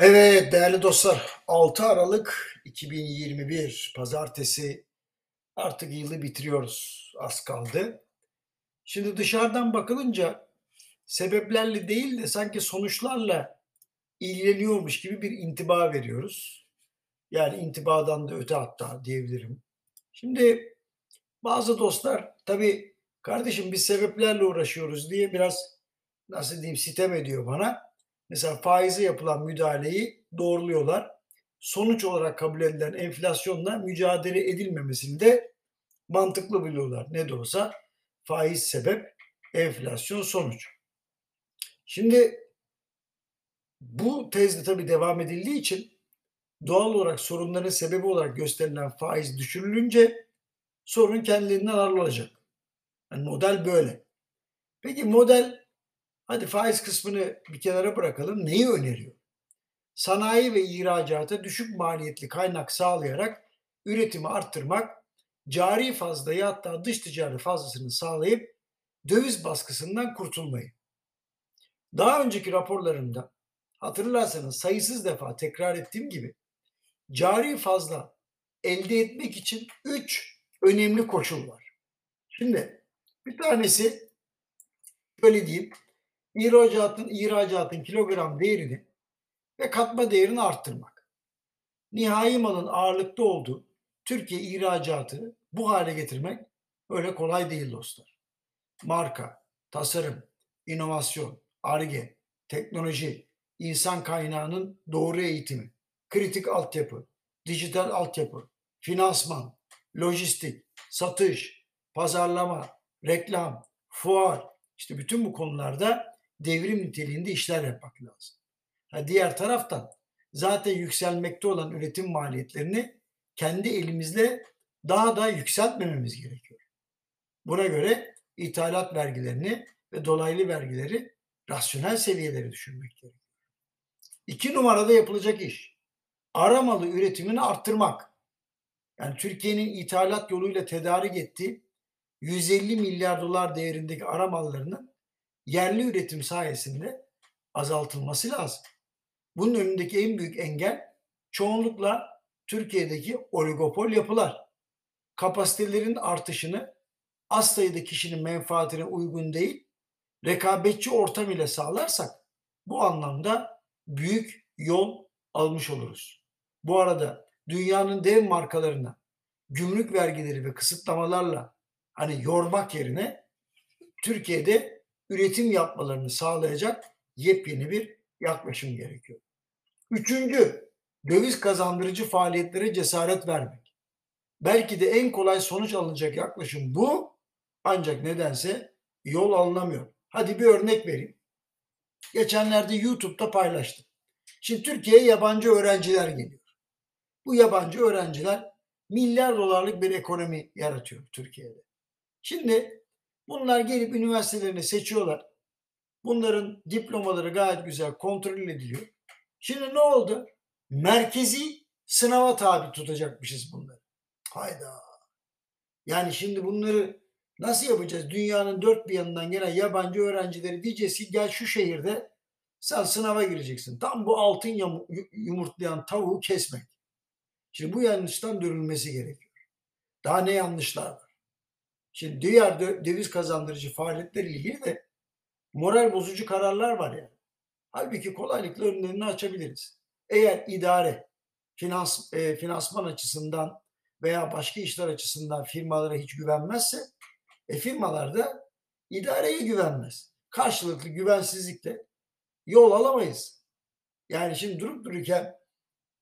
Evet değerli dostlar 6 Aralık 2021 Pazartesi artık yılı bitiriyoruz az kaldı. Şimdi dışarıdan bakılınca sebeplerle değil de sanki sonuçlarla ilgileniyormuş gibi bir intiba veriyoruz. Yani intibadan da öte hatta diyebilirim. Şimdi bazı dostlar tabii kardeşim biz sebeplerle uğraşıyoruz diye biraz nasıl diyeyim sitem ediyor bana. Mesela faize yapılan müdahaleyi doğruluyorlar. Sonuç olarak kabul edilen enflasyonla mücadele edilmemesini de mantıklı biliyorlar. Ne de olsa faiz sebep, enflasyon sonuç. Şimdi bu tezde tabii devam edildiği için doğal olarak sorunların sebebi olarak gösterilen faiz düşürülünce sorun kendiliğinden hallolacak. Yani model böyle. Peki model hadi faiz kısmını bir kenara bırakalım. Neyi öneriyor? Sanayi ve ihracata düşük maliyetli kaynak sağlayarak üretimi arttırmak, cari fazlayı hatta dış ticaret fazlasını sağlayıp döviz baskısından kurtulmayı. Daha önceki raporlarımda hatırlarsanız sayısız defa tekrar ettiğim gibi cari fazla elde etmek için üç önemli koşul var. Şimdi bir tanesi böyle diyeyim ihracatın, ihracatın kilogram değerini ve katma değerini arttırmak. Nihai malın ağırlıkta olduğu Türkiye ihracatı bu hale getirmek öyle kolay değil dostlar. Marka, tasarım, inovasyon, arge, teknoloji, insan kaynağının doğru eğitimi, kritik altyapı, dijital altyapı, finansman, lojistik, satış, pazarlama, reklam, fuar, işte bütün bu konularda devrim niteliğinde işler yapmak lazım. Ha, diğer taraftan zaten yükselmekte olan üretim maliyetlerini kendi elimizle daha da yükseltmememiz gerekiyor. Buna göre ithalat vergilerini ve dolaylı vergileri rasyonel seviyelere düşürmek gerekiyor. İki numarada yapılacak iş. Aramalı üretimini arttırmak. Yani Türkiye'nin ithalat yoluyla tedarik ettiği 150 milyar dolar değerindeki aramallarının yerli üretim sayesinde azaltılması lazım. Bunun önündeki en büyük engel çoğunlukla Türkiye'deki oligopol yapılar. Kapasitelerin artışını az sayıda kişinin menfaatine uygun değil, rekabetçi ortam ile sağlarsak bu anlamda büyük yol almış oluruz. Bu arada dünyanın dev markalarına gümrük vergileri ve kısıtlamalarla hani yormak yerine Türkiye'de üretim yapmalarını sağlayacak yepyeni bir yaklaşım gerekiyor. Üçüncü, döviz kazandırıcı faaliyetlere cesaret vermek. Belki de en kolay sonuç alınacak yaklaşım bu. Ancak nedense yol alınamıyor. Hadi bir örnek vereyim. Geçenlerde YouTube'da paylaştım. Şimdi Türkiye'ye yabancı öğrenciler geliyor. Bu yabancı öğrenciler milyar dolarlık bir ekonomi yaratıyor Türkiye'de. Şimdi bunlar gelip üniversitelerini seçiyorlar. Bunların diplomaları gayet güzel kontrol ediliyor. Şimdi ne oldu? Merkezi sınava tabi tutacakmışız bunları. Hayda. Yani şimdi bunları nasıl yapacağız? Dünyanın dört bir yanından gelen yabancı öğrencileri diyeceğiz ki gel şu şehirde sen sınava gireceksin. Tam bu altın yumurtlayan tavuğu kesmek. Şimdi bu yanlıştan dönülmesi gerekiyor. Daha ne yanlışlar var? Şimdi diğer döviz kazandırıcı faaliyetler ilgili de moral bozucu kararlar var yani. Halbuki kolaylıkla önlerini açabiliriz. Eğer idare finans e, finansman açısından veya başka işler açısından firmalara hiç güvenmezse e, firmalar da idareye güvenmez. Karşılıklı güvensizlikle yol alamayız. Yani şimdi durup dururken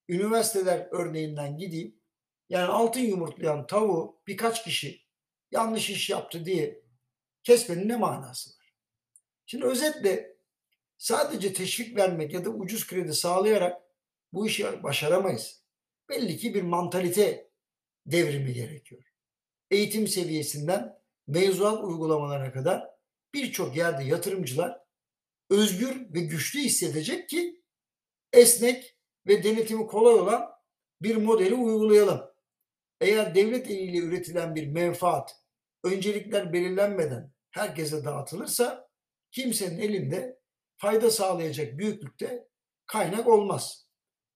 üniversiteler örneğinden gideyim. Yani altın yumurtlayan tavuğu birkaç kişi yanlış iş yaptı diye kesmenin ne manası var? Şimdi özetle sadece teşvik vermek ya da ucuz kredi sağlayarak bu işi başaramayız. Belli ki bir mantalite devrimi gerekiyor. Eğitim seviyesinden mevzuat uygulamalarına kadar birçok yerde yatırımcılar özgür ve güçlü hissedecek ki esnek ve denetimi kolay olan bir modeli uygulayalım. Eğer devlet eliyle üretilen bir menfaat öncelikler belirlenmeden herkese dağıtılırsa kimsenin elinde fayda sağlayacak büyüklükte kaynak olmaz.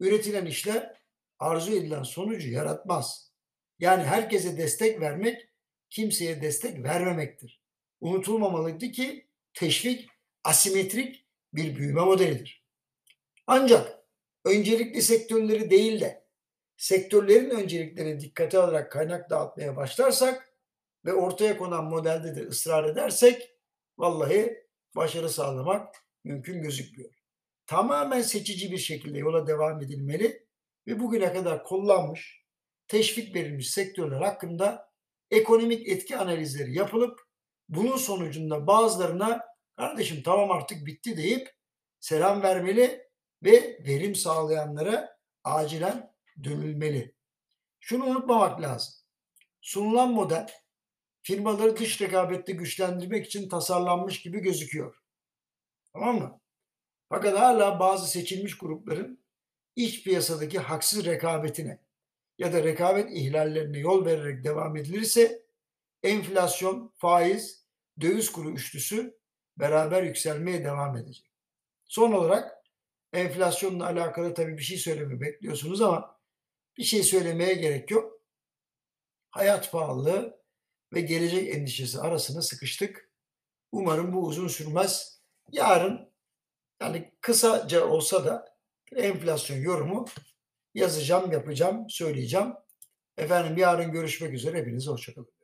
üretilen işler arzu edilen sonucu yaratmaz. Yani herkese destek vermek kimseye destek vermemektir. Unutulmamalıydı ki teşvik asimetrik bir büyüme modelidir. Ancak öncelikli sektörleri değil de sektörlerin önceliklerini dikkate alarak kaynak dağıtmaya başlarsak ve ortaya konan modelde de ısrar edersek vallahi başarı sağlamak mümkün gözükmüyor. Tamamen seçici bir şekilde yola devam edilmeli ve bugüne kadar kullanmış, teşvik verilmiş sektörler hakkında ekonomik etki analizleri yapılıp bunun sonucunda bazılarına kardeşim tamam artık bitti deyip selam vermeli ve verim sağlayanlara acilen dönülmeli. Şunu unutmamak lazım. Sunulan model firmaları dış rekabette güçlendirmek için tasarlanmış gibi gözüküyor. Tamam mı? Fakat hala bazı seçilmiş grupların iç piyasadaki haksız rekabetine ya da rekabet ihlallerine yol vererek devam edilirse enflasyon, faiz, döviz kuru üçlüsü beraber yükselmeye devam edecek. Son olarak enflasyonla alakalı tabii bir şey söyleme bekliyorsunuz ama bir şey söylemeye gerek yok. Hayat pahalılığı ve gelecek endişesi arasına sıkıştık. Umarım bu uzun sürmez. Yarın yani kısaca olsa da enflasyon yorumu yazacağım, yapacağım, söyleyeceğim. Efendim yarın görüşmek üzere. Hepinize hoşçakalın.